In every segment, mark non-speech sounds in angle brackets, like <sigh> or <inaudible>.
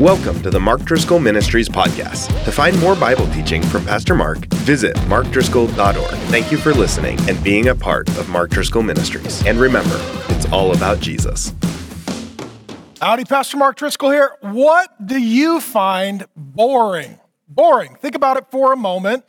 Welcome to the Mark Driscoll Ministries podcast. To find more Bible teaching from Pastor Mark, visit markdriscoll.org. Thank you for listening and being a part of Mark Driscoll Ministries. And remember, it's all about Jesus. Howdy, Pastor Mark Driscoll here. What do you find boring? Boring. Think about it for a moment.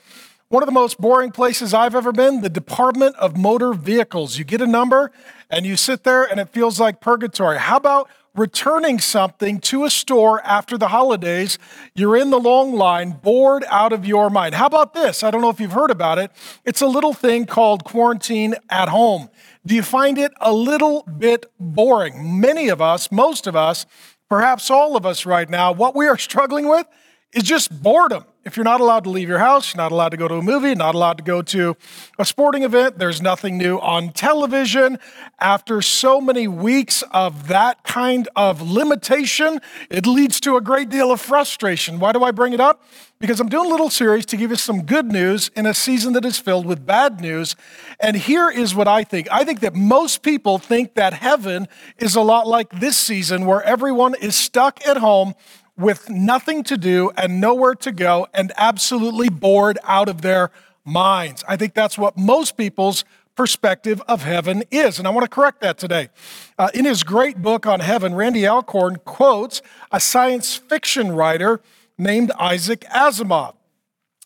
One of the most boring places I've ever been, the Department of Motor Vehicles. You get a number and you sit there and it feels like purgatory. How about returning something to a store after the holidays, you're in the long line, bored out of your mind. How about this? I don't know if you've heard about it. It's a little thing called quarantine at home. Do you find it a little bit boring? Many of us, most of us, perhaps all of us right now, what we are struggling with is just boredom. If you're not allowed to leave your house, you're not allowed to go to a movie, not allowed to go to a sporting event, there's nothing new on television. After so many weeks of that kind of limitation, it leads to a great deal of frustration. Why do I bring it up? Because I'm doing a little series to give you some good news in a season that is filled with bad news. And here is what I think I think that most people think that heaven is a lot like this season where everyone is stuck at home with nothing to do and nowhere to go and absolutely bored out of their minds. I think that's what most people's perspective of heaven is. And I want to correct that today. Uh, in his great book on heaven, Randy Alcorn quotes a science fiction writer named Isaac Asimov.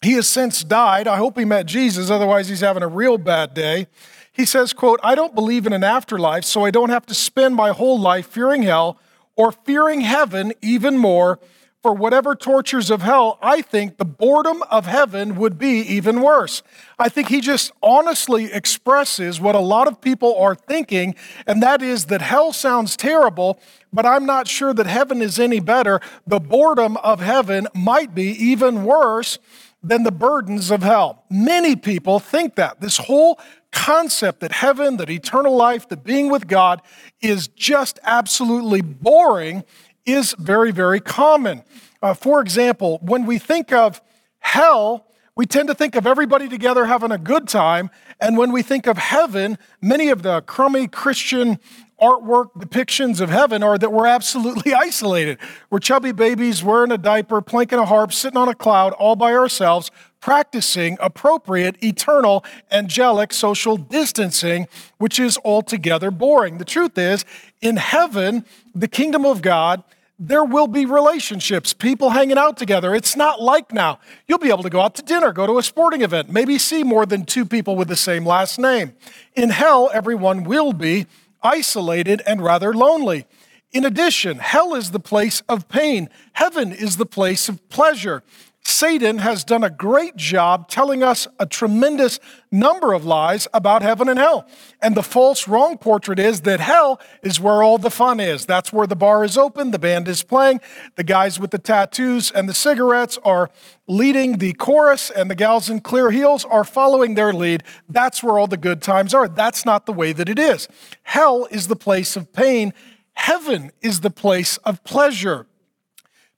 He has since died. I hope he met Jesus, otherwise, he's having a real bad day. He says, quote, I don't believe in an afterlife, so I don't have to spend my whole life fearing hell or fearing heaven even more for whatever tortures of hell, I think the boredom of heaven would be even worse. I think he just honestly expresses what a lot of people are thinking, and that is that hell sounds terrible, but I'm not sure that heaven is any better. The boredom of heaven might be even worse than the burdens of hell. Many people think that. This whole concept that heaven, that eternal life, that being with God is just absolutely boring is very, very common. Uh, for example, when we think of hell, we tend to think of everybody together having a good time. And when we think of heaven, many of the crummy Christian artwork depictions of heaven are that we're absolutely <laughs> isolated. We're chubby babies wearing a diaper, plinking a harp, sitting on a cloud all by ourselves, practicing appropriate, eternal, angelic social distancing, which is altogether boring. The truth is, in heaven, the kingdom of God, there will be relationships, people hanging out together. It's not like now. You'll be able to go out to dinner, go to a sporting event, maybe see more than two people with the same last name. In hell, everyone will be isolated and rather lonely. In addition, hell is the place of pain, heaven is the place of pleasure. Satan has done a great job telling us a tremendous number of lies about heaven and hell. And the false, wrong portrait is that hell is where all the fun is. That's where the bar is open, the band is playing, the guys with the tattoos and the cigarettes are leading the chorus, and the gals in clear heels are following their lead. That's where all the good times are. That's not the way that it is. Hell is the place of pain, heaven is the place of pleasure.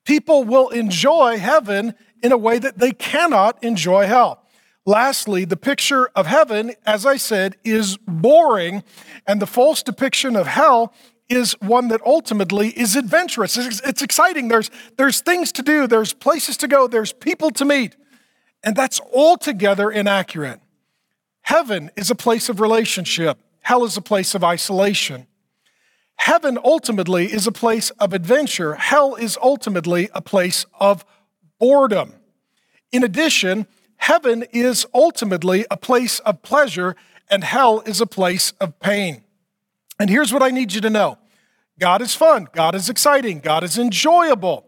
People will enjoy heaven in a way that they cannot enjoy hell. Lastly, the picture of heaven, as I said, is boring, and the false depiction of hell is one that ultimately is adventurous. It's, exciting. There's, there's things to do, there's places to go, there's people to meet, and that's altogether inaccurate. Heaven is a place of relationship, hell is a place of isolation. Heaven ultimately is a place of adventure, hell is ultimately a place of boredom. In addition, heaven is ultimately a place of pleasure, and hell is a place of pain. And here's what I need you to know God is fun, God is exciting, God is enjoyable.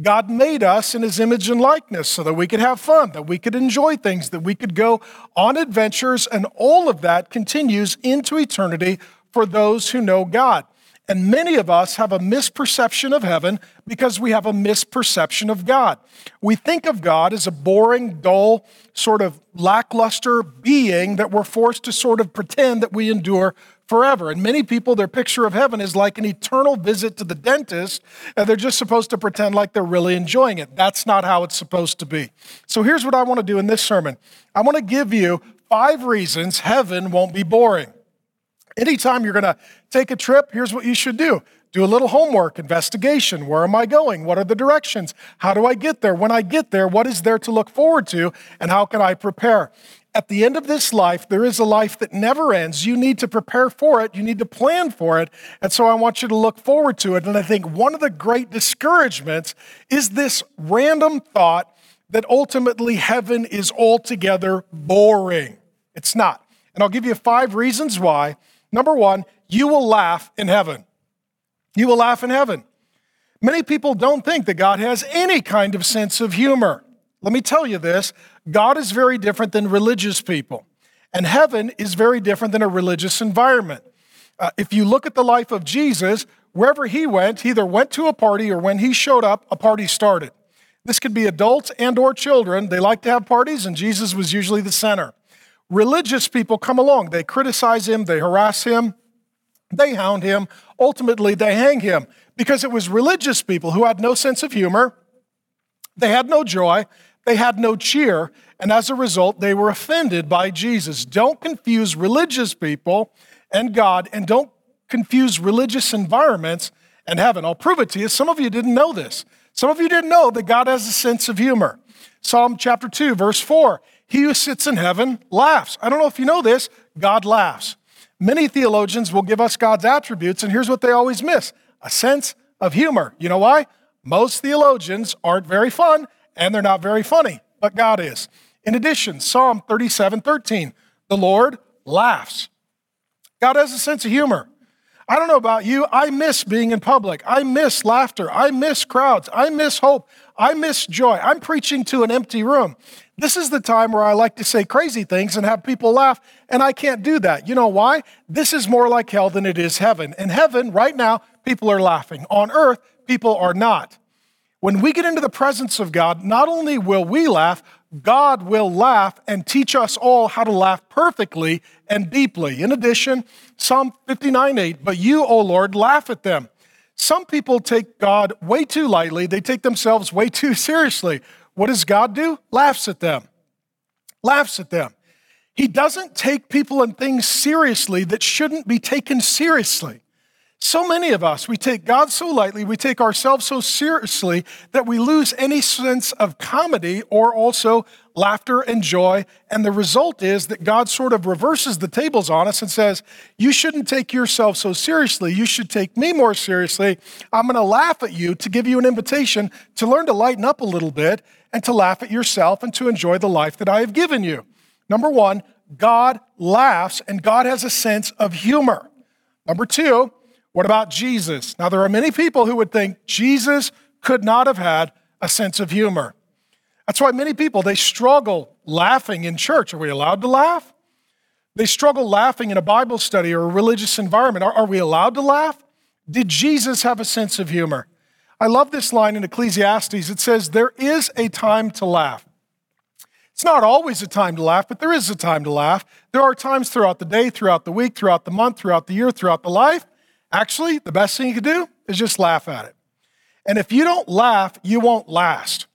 God made us in his image and likeness so that we could have fun, that we could enjoy things, that we could go on adventures, and all of that continues into eternity for those who know God. And many of us have a misperception of heaven because we have a misperception of God. We think of God as a boring, dull, sort of lackluster being that we're forced to sort of pretend that we endure forever. And many people, their picture of heaven is like an eternal visit to the dentist, and they're just supposed to pretend like they're really enjoying it. That's not how it's supposed to be. So here's what I want to do in this sermon I want to give you five reasons heaven won't be boring. Anytime you're going to take a trip, here's what you should do do a little homework, investigation. Where am I going? What are the directions? How do I get there? When I get there, what is there to look forward to? And how can I prepare? At the end of this life, there is a life that never ends. You need to prepare for it. You need to plan for it. And so I want you to look forward to it. And I think one of the great discouragements is this random thought that ultimately heaven is altogether boring. It's not. And I'll give you five reasons why. Number one, you will laugh in heaven. You will laugh in heaven. Many people don't think that God has any kind of sense of humor. Let me tell you this God is very different than religious people, and heaven is very different than a religious environment. Uh, if you look at the life of Jesus, wherever he went, he either went to a party or when he showed up, a party started. This could be adults and or children. They like to have parties and Jesus was usually the center. Religious people come along. They criticize him, they harass him, they hound him, ultimately they hang him because it was religious people who had no sense of humor, they had no joy, they had no cheer, and as a result, they were offended by Jesus. Don't confuse religious people and God, and don't confuse religious environments and heaven. I'll prove it to you. Some of you didn't know this. Some of you didn't know that God has a sense of humor. Psalm chapter 2, verse 4 He who sits in heaven laughs. I don't know if you know this, God laughs. Many theologians will give us God's attributes, and here's what they always miss a sense of humor. You know why? Most theologians aren't very fun and they're not very funny, but God is. In addition, Psalm 37 13, the Lord laughs. God has a sense of humor. I don't know about you, I miss being in public. I miss laughter. I miss crowds. I miss hope. I miss joy. I'm preaching to an empty room. This is the time where I like to say crazy things and have people laugh, and I can't do that. You know why? This is more like hell than it is heaven. In heaven, right now, people are laughing. On earth, people are not. When we get into the presence of God, not only will we laugh, God will laugh and teach us all how to laugh perfectly and deeply. In addition, Psalm 59 8, but you, O Lord, laugh at them. Some people take God way too lightly, they take themselves way too <laughs> seriously. What does God do? Laughs at them. Laughs at them. He doesn't take people and things seriously that shouldn't be taken seriously. So many of us, we take God so lightly, we take ourselves so seriously that we lose any sense of comedy or also laughter and joy. And the result is that God sort of reverses the tables on us and says, You shouldn't take yourself so seriously. You should take me more seriously. I'm going to laugh at you to give you an invitation to learn to lighten up a little bit and to laugh at yourself and to enjoy the life that I have given you. Number one, God laughs and God has a sense of humor. Number two, what about Jesus? Now, there are many people who would think Jesus could not have had a sense of humor. That's why many people, they struggle laughing in church. Are we allowed to laugh? They struggle laughing in a Bible study or a religious environment. Are, are we allowed to laugh? Did Jesus have a sense of humor? I love this line in Ecclesiastes. It says, There is a time to laugh. It's not always a time to laugh, but there is a time to laugh. There are times throughout the day, throughout the week, throughout the month, throughout the year, throughout the life Actually, the best thing you can do is just laugh at it. And if you don't laugh, you won't last.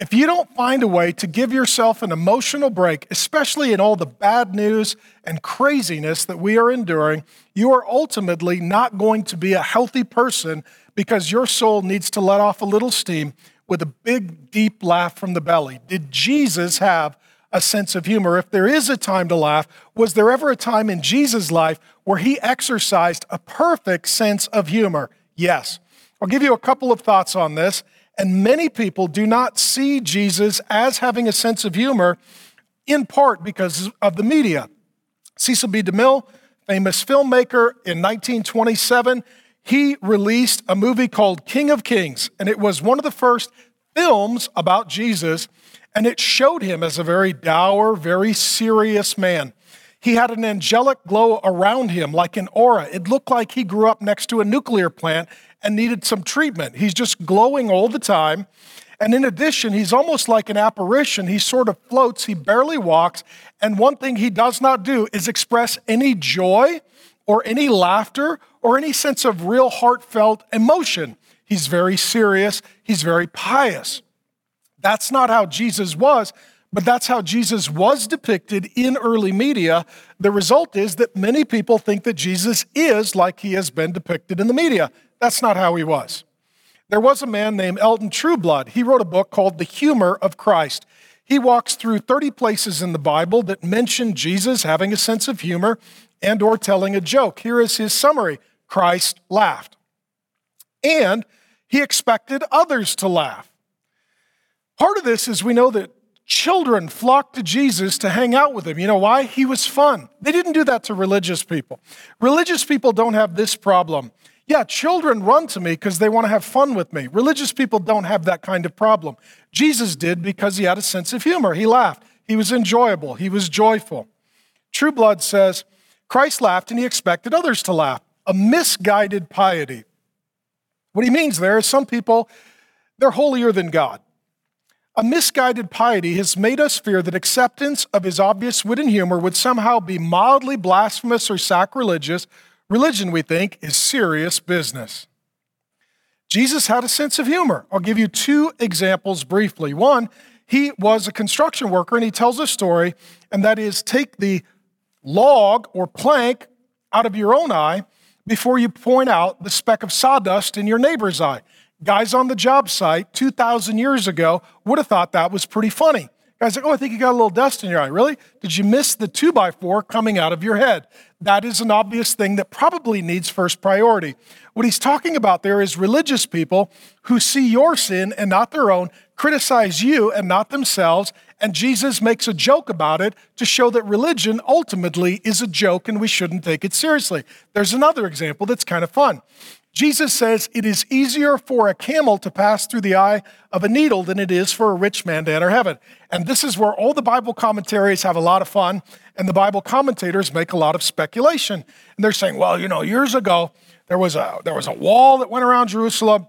If you don't find a way to give yourself an emotional break, especially in all the bad news and craziness that we are enduring, you are ultimately not going to be a healthy person because your soul needs to let off a little steam with a big, deep laugh from the belly. Did Jesus have a sense of humor. If there is a time to laugh, was there ever a time in Jesus' life where he exercised a perfect sense of humor? Yes. I'll give you a couple of thoughts on this. And many people do not see Jesus as having a sense of humor, in part because of the media. Cecil B. DeMille, famous filmmaker, in 1927, he released a movie called King of Kings, and it was one of the first films about Jesus and it showed him as a very dour, very serious man. He had an angelic glow around him, like an aura. It looked like he grew up next to a nuclear plant and needed some treatment. He's just glowing all the time. And in addition, he's almost like an apparition. He sort of floats, he barely walks. And one thing he does not do is express any joy or any laughter or any sense of real heartfelt emotion. He's very serious, he's very pious. That's not how Jesus was, but that's how Jesus was depicted in early media. The result is that many people think that Jesus is like he has been depicted in the media. That's not how he was. There was a man named Elton Trueblood. He wrote a book called The Humor of Christ. He walks through 30 places in the Bible that mention Jesus having a sense of humor and or telling a joke. Here is his summary. Christ laughed. And he expected others to laugh. Part of this is we know that children flocked to Jesus to hang out with him. You know why? He was fun. They didn't do that to religious people. Religious people don't have this problem. Yeah, children run to me because they want to have fun with me. Religious people don't have that kind of problem. Jesus did because he had a sense of humor. He laughed. He was enjoyable. He was joyful. Trueblood says Christ laughed and he expected others to laugh. A misguided piety. What he means there is some people, they're holier than God. A misguided piety has made us fear that acceptance of his obvious wit and humor would somehow be mildly blasphemous or sacrilegious. Religion, we think, is serious business. Jesus had a sense of humor. I'll give you two examples briefly. One, he was a construction worker and he tells a story, and that is take the log or plank out of your own eye before you point out the speck of sawdust in your neighbor's eye. Guys on the job site 2,000 years ago would have thought that was pretty funny. Guys like, oh, I think you got a little dust in your eye. Really? Did you miss the two by four coming out of your head? That is an obvious thing that probably needs first priority. What he's talking about there is religious people who see your sin and not their own, criticize you and not themselves, and Jesus makes a joke about it to show that religion ultimately is a joke and we shouldn't take it seriously. There's another example that's kind of fun. Jesus says it is easier for a camel to pass through the eye of a needle than it is for a rich man to enter heaven. And this is where all the Bible commentaries have a lot of fun, and the Bible commentators make a lot of speculation. And they're saying, well, you know, years ago, there was a, there was a wall that went around Jerusalem,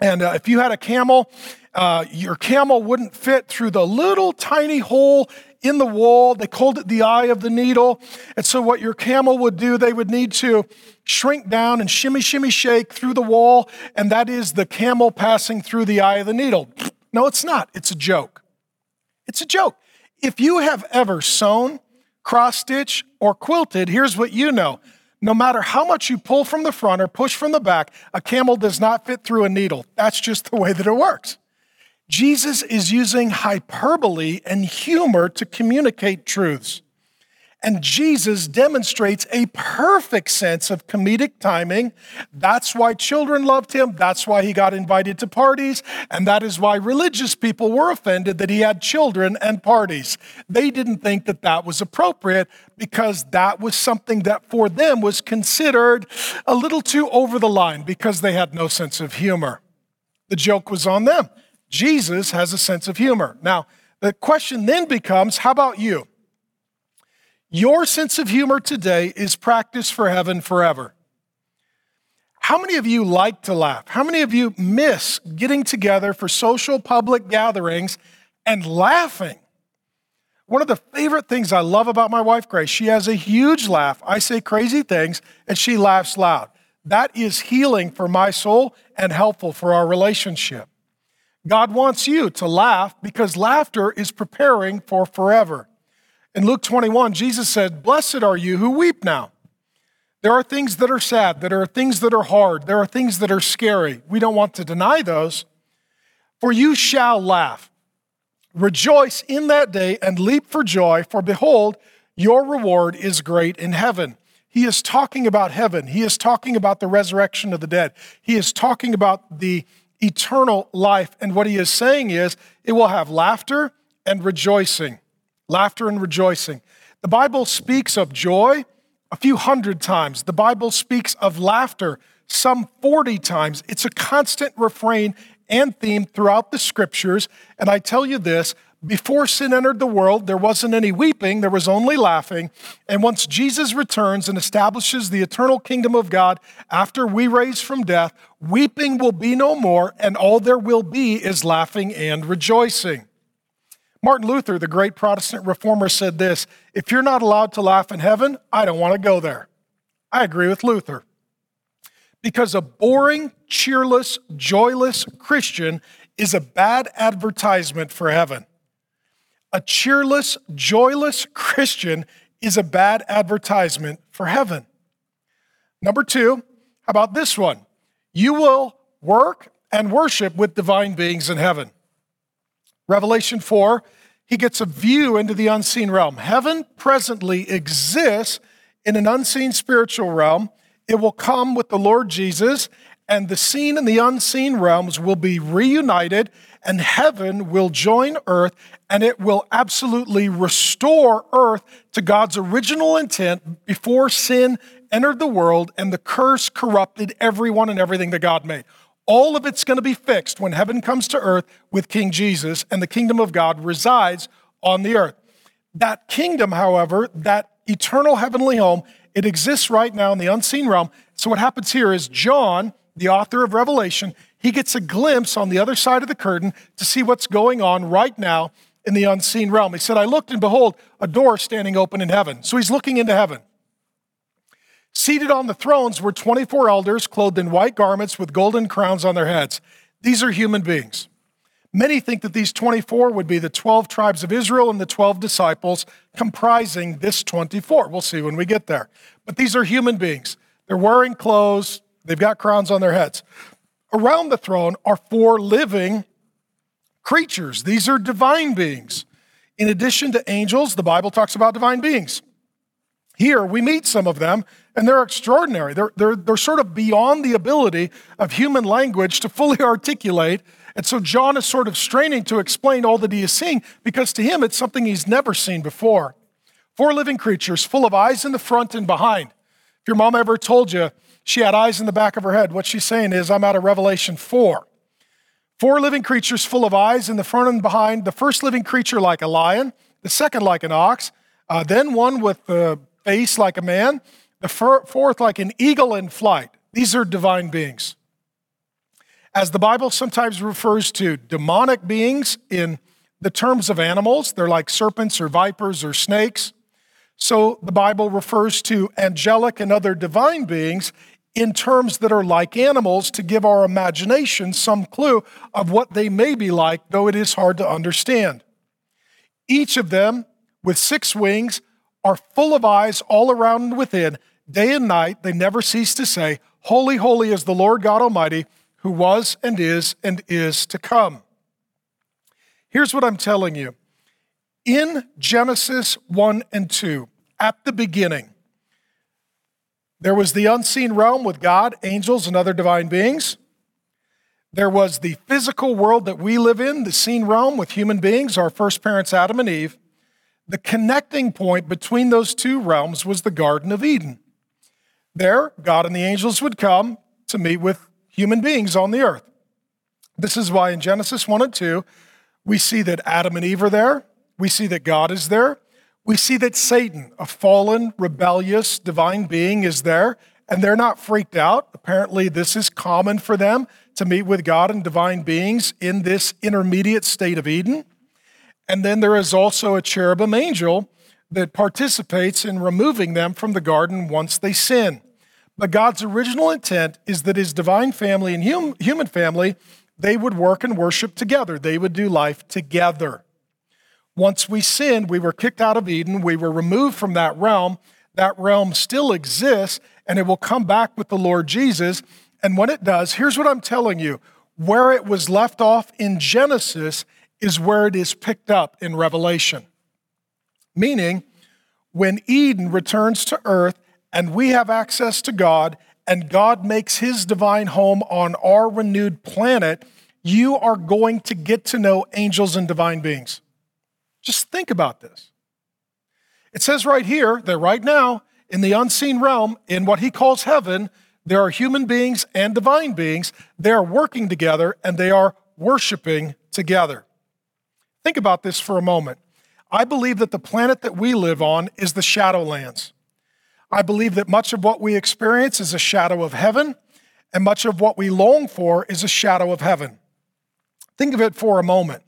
and uh, if you had a camel, uh, your camel wouldn't fit through the little tiny hole in the wall. They called it the eye of the needle. And so, what your camel would do, they would need to shrink down and shimmy, shimmy, shake through the wall. And that is the camel passing through the eye of the needle. No, it's not. It's a joke. It's a joke. If you have ever sewn, cross stitch, or quilted, here's what you know. No matter how much you pull from the front or push from the back, a camel does not fit through a needle. That's just the way that it works. Jesus is using hyperbole and humor to communicate truths. And Jesus demonstrates a perfect sense of comedic timing. That's why children loved him. That's why he got invited to parties. And that is why religious people were offended that he had children and parties. They didn't think that that was appropriate because that was something that for them was considered a little too over the line because they had no sense of humor. The joke was on them. Jesus has a sense of humor. Now, the question then becomes how about you? Your sense of humor today is practice for heaven forever. How many of you like to laugh? How many of you miss getting together for social public gatherings and laughing? One of the favorite things I love about my wife, Grace, she has a huge laugh. I say crazy things and she laughs loud. That is healing for my soul and helpful for our relationship. God wants you to laugh because laughter is preparing for forever. In Luke 21, Jesus said, Blessed are you who weep now. There are things that are sad, there are things that are hard, there are things that are scary. We don't want to deny those. For you shall laugh. Rejoice in that day and leap for joy, for behold, your reward is great in heaven. He is talking about heaven. He is talking about the resurrection of the dead. He is talking about the eternal life. And what he is saying is it will have laughter and rejoicing. Laughter and rejoicing. The Bible speaks of joy a few hundred times. The Bible speaks of laughter some 40 times. It's a constant refrain and theme throughout the scriptures. And I tell you this before sin entered the world, there wasn't any weeping, there was only laughing. And once Jesus returns and establishes the eternal kingdom of God after we raise from death, weeping will be no more, and all there will be is laughing and rejoicing. Martin Luther, the great Protestant reformer, said this If you're not allowed to laugh in heaven, I don't want to go there. I agree with Luther. Because a boring, cheerless, joyless Christian is a bad advertisement for heaven. A cheerless, joyless Christian is a bad advertisement for heaven. Number two, how about this one? You will work and worship with divine beings in heaven. Revelation 4, he gets a view into the unseen realm. Heaven presently exists in an unseen spiritual realm. It will come with the Lord Jesus, and the seen and the unseen realms will be reunited, and heaven will join earth, and it will absolutely restore earth to God's original intent before sin entered the world and the curse corrupted everyone and everything that God made. All of it's going to be fixed when heaven comes to earth with King Jesus and the kingdom of God resides on the earth. That kingdom, however, that eternal heavenly home, it exists right now in the unseen realm. So what happens here is John, the author of Revelation, he gets a glimpse on the other side of the curtain to see what's going on right now in the unseen realm. He said, I looked and behold, a door standing open in heaven. So he's looking into heaven. Seated on the thrones were 24 elders clothed in white garments with golden crowns on their heads. These are human beings. Many think that these 24 would be the 12 tribes of Israel and the 12 disciples comprising this 24. We'll see when we get there. But these are human beings. They're wearing clothes, they've got crowns on their heads. Around the throne are four living creatures. These are divine beings. In addition to angels, the Bible talks about divine beings. Here we meet some of them, and they're extraordinary. They're, they're, they're sort of beyond the ability of human language to fully <laughs> articulate. And so John is sort of straining to explain all that he is seeing because to him it's something he's never seen before. Four living creatures full of eyes in the front and behind. If your mom ever told you she had eyes in the back of her head, what she's saying is, I'm out of Revelation 4. Four living creatures full of eyes in the front and behind. The first living creature like a lion, the second like an ox, uh, then one with the face like a man, the fourth like an eagle in flight. These are divine beings. As the Bible sometimes refers to demonic beings in the terms of animals, they're like serpents or vipers or snakes. So the Bible refers to angelic and other divine beings in terms that are like animals to give our imagination some clue of what they may be like, though it is hard to understand. Each of them, with six wings, are full of eyes all around and within. Day and night, they never cease to say, Holy, holy is the Lord God Almighty, who was and is and is to come. Here's what I'm telling you. In Genesis 1 and 2, at the beginning, there was the unseen realm with God, angels, and other divine beings. There was the physical world that we live in, the seen realm with human beings, our first parents, Adam and Eve. The connecting point between those two realms was the Garden of Eden. There, God and the angels would come to meet with human beings on the earth. This is why in Genesis 1 and 2, we see that Adam and Eve are there. We see that God is there. We see that Satan, a fallen, rebellious, divine being, is there, and they're not freaked out. Apparently, this is common for them to meet with God and divine beings in this intermediate state of Eden. And then there is also a cherubim angel that participates in removing them from the garden once they sin. But God's original intent is that his divine family and hum, human family, they would work and worship together. They would do life together. Once we sinned, we were kicked out of Eden, we were removed from that realm. That realm still exists, and it will come back with the Lord Jesus. And when it does, here's what I'm telling you where it was left off in Genesis, is where it is picked up in Revelation. Meaning, when Eden returns to earth and we have access to God and God makes his divine home on our renewed planet, you are going to get to know angels and divine beings. Just think about this. It says right here that right now, in the unseen realm, in what he calls heaven, there are human beings and divine beings. They are working together and they are worshiping together. Think about this for a moment. I believe that the planet that we live on is the Shadowlands. I believe that much of what we experience is a shadow of heaven, and much of what we long for is a shadow of heaven. Think of it for a moment.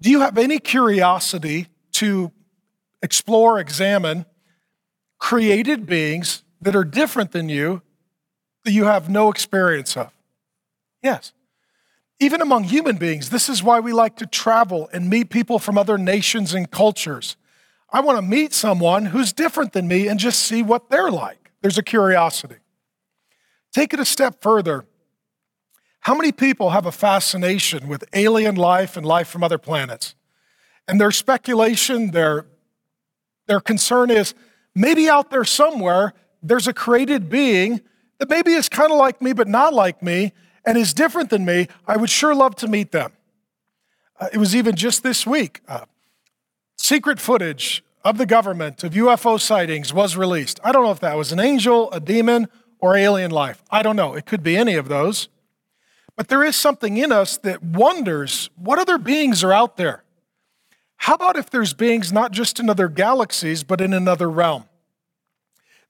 Do you have any curiosity to explore, examine created beings that are different than you that you have no experience of? Yes. Even among human beings, this is why we like to travel and meet people from other nations and cultures. I want to meet someone who's different than me and just see what they're like. There's a curiosity. Take it a step further. How many people have a fascination with alien life and life from other planets? And their speculation, their, their concern is maybe out there somewhere there's a created being that maybe is kind of like me but not like me and is different than me. I would sure love to meet them. Uh, it was even just this week. Uh, secret footage of the government of UFO sightings was released. I don't know if that was an angel, a demon, or alien life. I don't know. It could be any of those. But there is something in us that wonders what other beings are out there? How about if there's beings not just in other galaxies, but in another realm?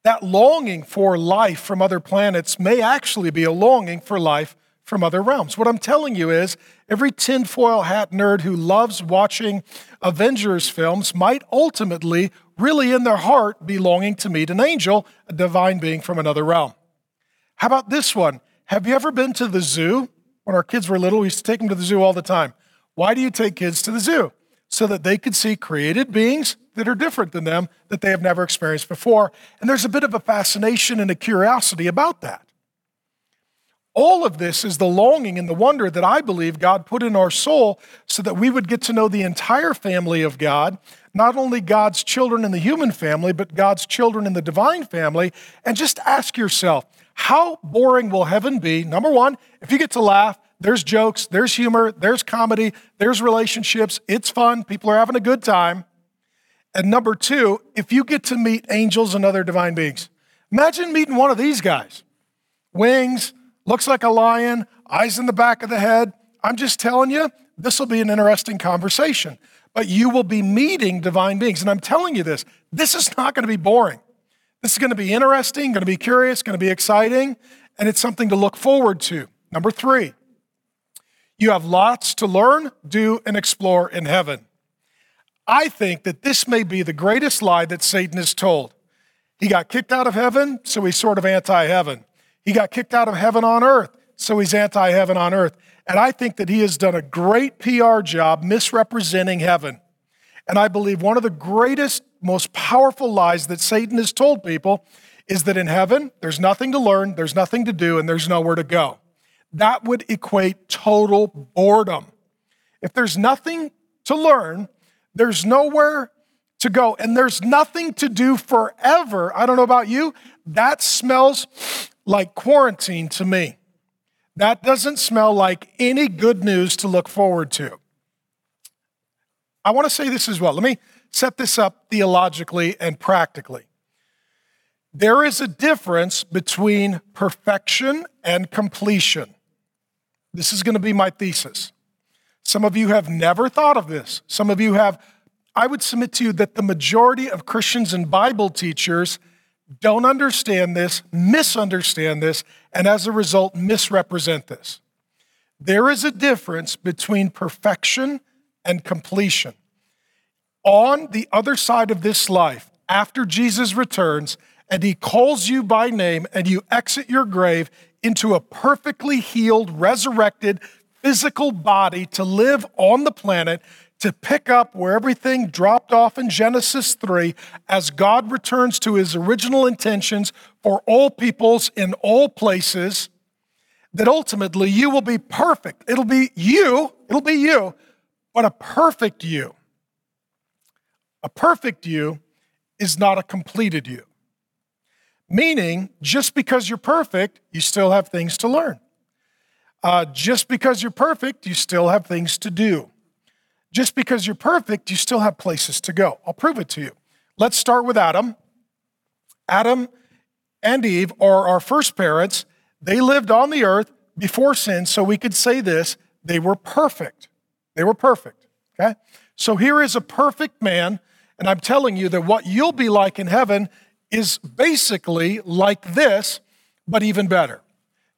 That longing for life from other planets may actually be a longing for life from other realms. What I'm telling you is every tinfoil hat nerd who loves watching Avengers films might ultimately, really in their heart, be longing to meet an angel, a divine being from another realm. How about this one? Have you ever been to the zoo? When our kids were little, we used to take them to the zoo all the time. Why do you take kids to the zoo? So that they could see created beings that are different than them that they have never experienced before. And there's a bit of a fascination and a curiosity about that. All of this is the longing and the wonder that I believe God put in our soul so that we would get to know the entire family of God, not only God's children in the human family, but God's children in the divine family. And just ask yourself, how boring will heaven be? Number one, if you get to laugh, there's jokes, there's humor, there's comedy, there's relationships, it's fun, people are having a good time. And number two, if you get to meet angels and other divine beings, imagine meeting one of these guys wings, looks like a lion, eyes in the back of the head. I'm just telling you, this will be an interesting conversation. But you will be meeting divine beings. And I'm telling you this, this is not going to be boring. This is going to be interesting, going to be curious, going to be exciting, and it's something to look forward to. Number three, you have lots to learn, do, and explore in heaven. I think that this may be the greatest lie that Satan has told. He got kicked out of heaven, so he's sort of anti heaven. He got kicked out of heaven on earth, so he's anti heaven on earth. And I think that he has done a great PR job misrepresenting heaven. And I believe one of the greatest most powerful lies that Satan has told people is that in heaven, there's nothing to learn, there's nothing to do, and there's nowhere to go. That would equate total boredom. If there's nothing to learn, there's nowhere to go, and there's nothing to do forever. I don't know about you, that smells like quarantine to me. That doesn't smell like any good news to look forward to. I want to say this as well. Let me set this up theologically and practically. There is a difference between perfection and completion. This is going to be my thesis. Some of you have never thought of this. Some of you have, I would submit to you that the majority of Christians and Bible teachers don't understand this, misunderstand this, and as a result, misrepresent this. There is a difference between perfection and completion on the other side of this life, after Jesus returns and he calls you by name and you exit your grave into a perfectly healed, resurrected physical body to live on the planet, to pick up where everything dropped off in Genesis 3 as God returns to his original intentions for all peoples in all places, that ultimately you will be perfect. It'll be you, it'll be you, but a perfect you. A perfect you is not a completed you. Meaning, just because you're perfect, you still have things to learn. Uh, just because you're perfect, you still have things to do. Just because you're perfect, you still have places to go. I'll prove it to you. Let's start with Adam. Adam and Eve are our first parents. They lived on the earth before sin, so we could say this they were perfect. They were perfect. Okay? So here is a perfect man and I'm telling you that what you'll be like in heaven is basically like this, but even better.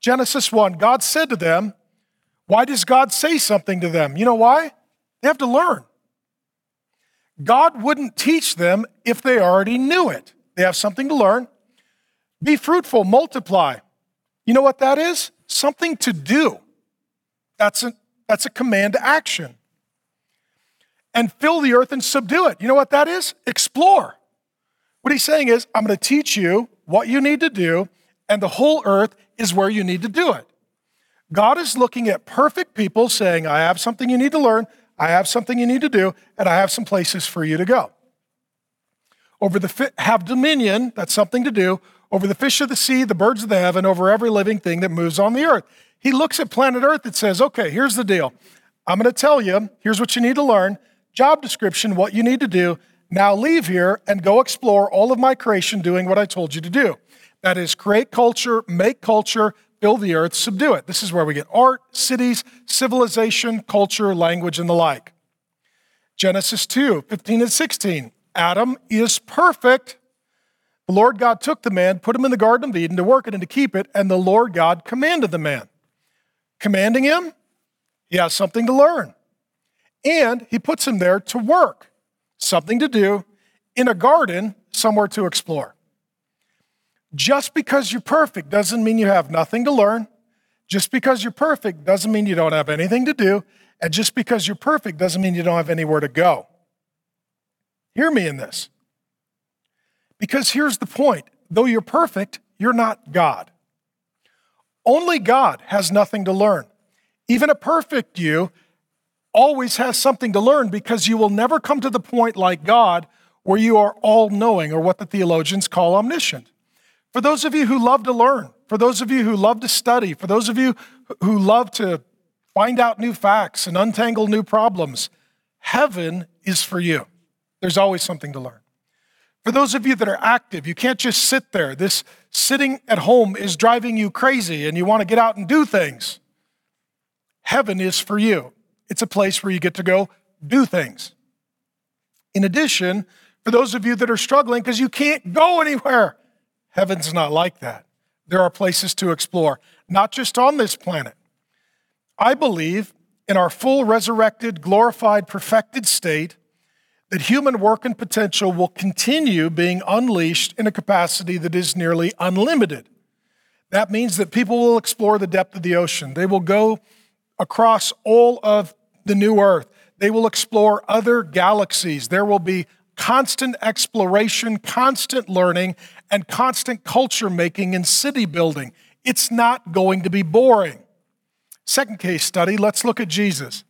Genesis 1, God said to them, Why does God say something to them? You know why? They have to learn. God wouldn't teach them if they already knew it. They have something to learn. Be fruitful, multiply. You know what that is? Something to do. That's, a, That's a command to action. And fill the earth and subdue it. You know what that is? Explore. What he's saying is, I'm going to teach you what you need to do, and the whole earth is where you need to do it. God is looking at perfect people saying, I have something you need to learn, I have something you need to do, and I have some places for you to go. Over the have dominion, that's something to do, over the fish of the sea, the birds of the heaven, over every living thing that moves on the earth. He looks at planet Earth and says, okay, here's the deal. I'm going to tell you, here's what you need to learn, job description, what you need to do. Now leave here and go explore all of my creation doing what I told you to do. That is, create culture, make culture, fill the earth, subdue it. This is where we get art, cities, civilization, culture, language, and the like. Genesis 2 15 and 16. Adam is perfect. The Lord God took the man, put him in the Garden of Eden to work it and to keep it, and the Lord God commanded the man. Commanding him, he has something to learn. And he puts him there to work, something to do, in a garden, somewhere to explore. Just because you're perfect doesn't mean you have nothing to learn. Just because you're perfect doesn't mean you don't have anything to do. And just because you're perfect doesn't mean you don't have anywhere to go. Hear me in this. Because here's the point though you're perfect, you're not God. Only God has nothing to learn. Even a perfect you always has something to learn because you will never come to the point like God where you are all knowing or what the theologians call omniscient. For those of you who love to learn, for those of you who love to study, for those of you who love to find out new facts and untangle new problems, heaven is for you. There's always something to learn. For those of you that are active, you can't just sit there. This sitting at home is driving you crazy and you want to get out and do things. Heaven is for you. It's a place where you get to go do things. In addition, for those of you that are struggling because you can't go anywhere, Heaven's not like that. There are places to explore, not just on this planet. I believe in our full resurrected, glorified, perfected state that human work and potential will continue being unleashed in a capacity that is nearly unlimited. That means that people will explore the depth of the ocean. They will go across all of the new earth. They will explore other galaxies. There will be constant exploration, constant learning, and constant culture making and city building. It's not going to be boring. Second case study, let's look at Jesus.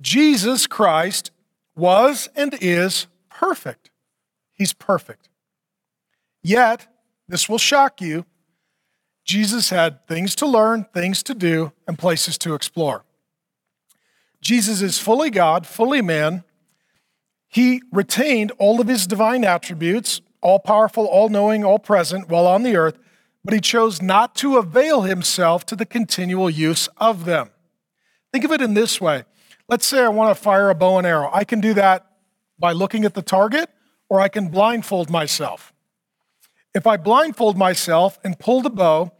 Jesus Christ was and is perfect. He's perfect. Yet, this will shock you, Jesus had things to learn, things to do, and places to explore. Jesus is fully God, fully man, he retained all of his divine attributes, all powerful, all knowing, all present, while on the earth, but he chose not to avail himself to the continual use of them. Think of it in this way. Let's say I want to fire a bow and arrow. I can do that by looking at the target, or I can blindfold myself. If I blindfold myself and pull the bow,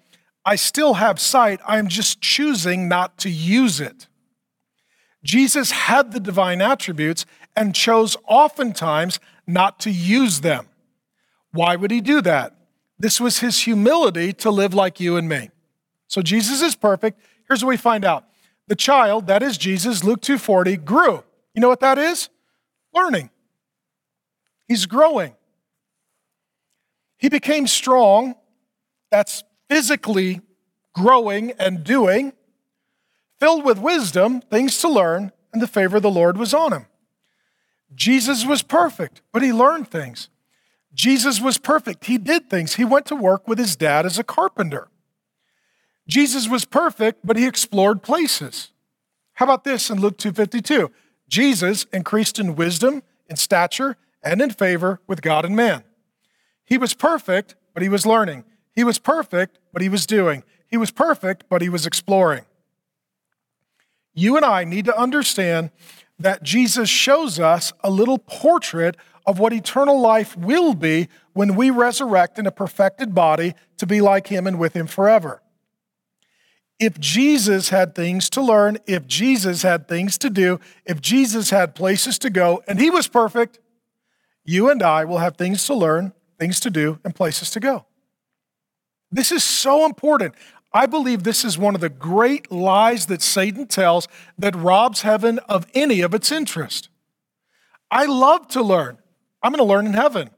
I still have sight. I'm just choosing not to use it. Jesus had the divine attributes and chose oftentimes not to use them. Why would he do that? This was his humility to live like you and me. So Jesus is perfect. Here's what we find out. The child, that is Jesus, Luke 2:40, grew. You know what that is? Learning. He's growing. He became strong. That's physically growing and doing filled with wisdom, things to learn, and the favor of the Lord was on him. Jesus was perfect, but he learned things. Jesus was perfect. He did things. He went to work with his dad as a carpenter. Jesus was perfect, but he explored places. How about this in Luke 2:52? Jesus increased in wisdom, in stature, and in favor with God and man. He was perfect, but he was learning. He was perfect, but he was doing. He was perfect, but he was exploring. You and I need to understand that Jesus shows us a little portrait of what eternal life will be when we resurrect in a perfected body to be like him and with him forever. If Jesus had things to learn, if Jesus had things to do, if Jesus had places to go, and he was perfect, you and I will have things to learn, things to do, and places to go. This is so important. I believe this is one of the great lies that Satan tells that robs heaven of any of its interest. I love to learn. I'm going to learn in heaven.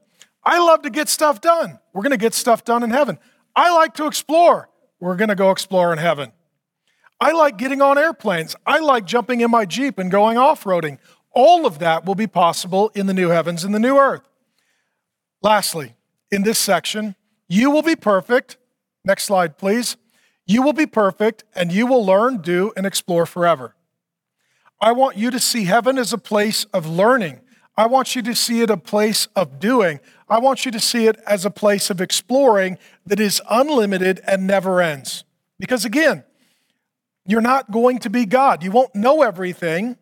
I love to get stuff done. We're going to get stuff done in heaven. I like to explore. We're going to go explore in heaven. I like getting on airplanes. I like jumping in my Jeep and going off roading. All of that will be possible in the new heavens and the new earth. Lastly, in this section, you will be perfect. Next slide, please. You will be perfect and you will learn, do, and explore forever. I want you to see heaven as a place of learning. I want you to see it a place of doing. I want you to see it as a place of exploring that is unlimited and never ends. Because again, you're not going to be God. You won't know everything,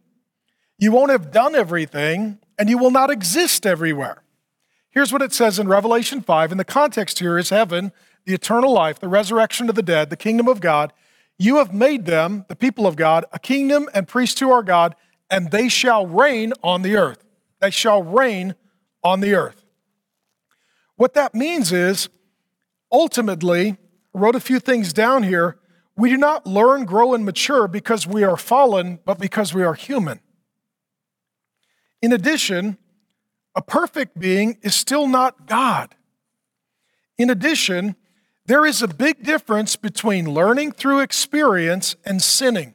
you won't have done everything, and you will not exist everywhere. Here's what it says in Revelation 5, and the context here is heaven, the eternal life, the resurrection of the dead, the kingdom of God. You have made them, the people of God, a kingdom and priests to our God, and they shall reign on the earth. They shall reign on the earth. What that means is, ultimately, I wrote a few things down here. We do not learn, grow, and mature because we are fallen, but because we are human. In addition, a perfect being is still not God. In addition, there is a big difference between learning through experience and sinning.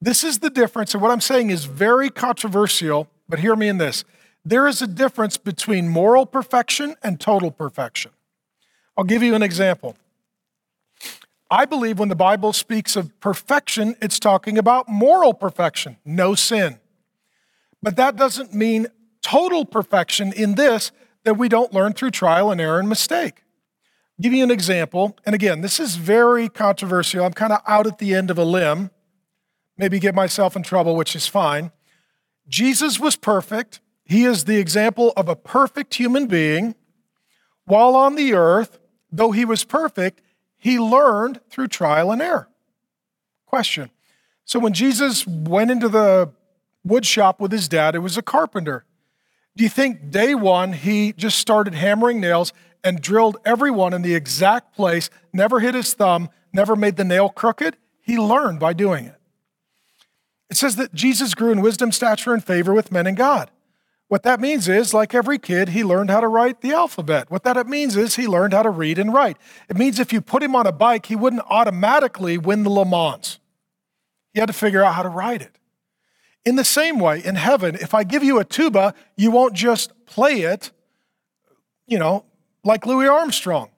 This is the difference, and what I'm saying is very controversial, but hear me in this. There is a difference between moral perfection and total perfection. I'll give you an example. I believe when the Bible speaks of perfection, it's talking about moral perfection, no sin. But that doesn't mean total perfection in this that we don't learn through trial and error and mistake. Give you an example, and again, this is very controversial. I'm kind of out at the end of a limb, maybe get myself in trouble, which is fine. Jesus was perfect. He is the example of a perfect human being. While on the earth, though he was perfect, he learned through trial and error. Question. So when Jesus went into the wood shop with his dad, it was a carpenter. Do you think day one he just started hammering nails and drilled everyone in the exact place, never hit his thumb, never made the nail crooked? He learned by doing it. It says that Jesus grew in wisdom, stature, and favor with men and God. What that means is, like every kid, he learned how to write the alphabet. What that means is he learned how to read and write. It means if you put him on a bike, he wouldn't automatically win the Le Mans. He had to figure out how to ride it. In the same way, in heaven, if I give you a tuba, you won't just play it, you know, like Louis Armstrong.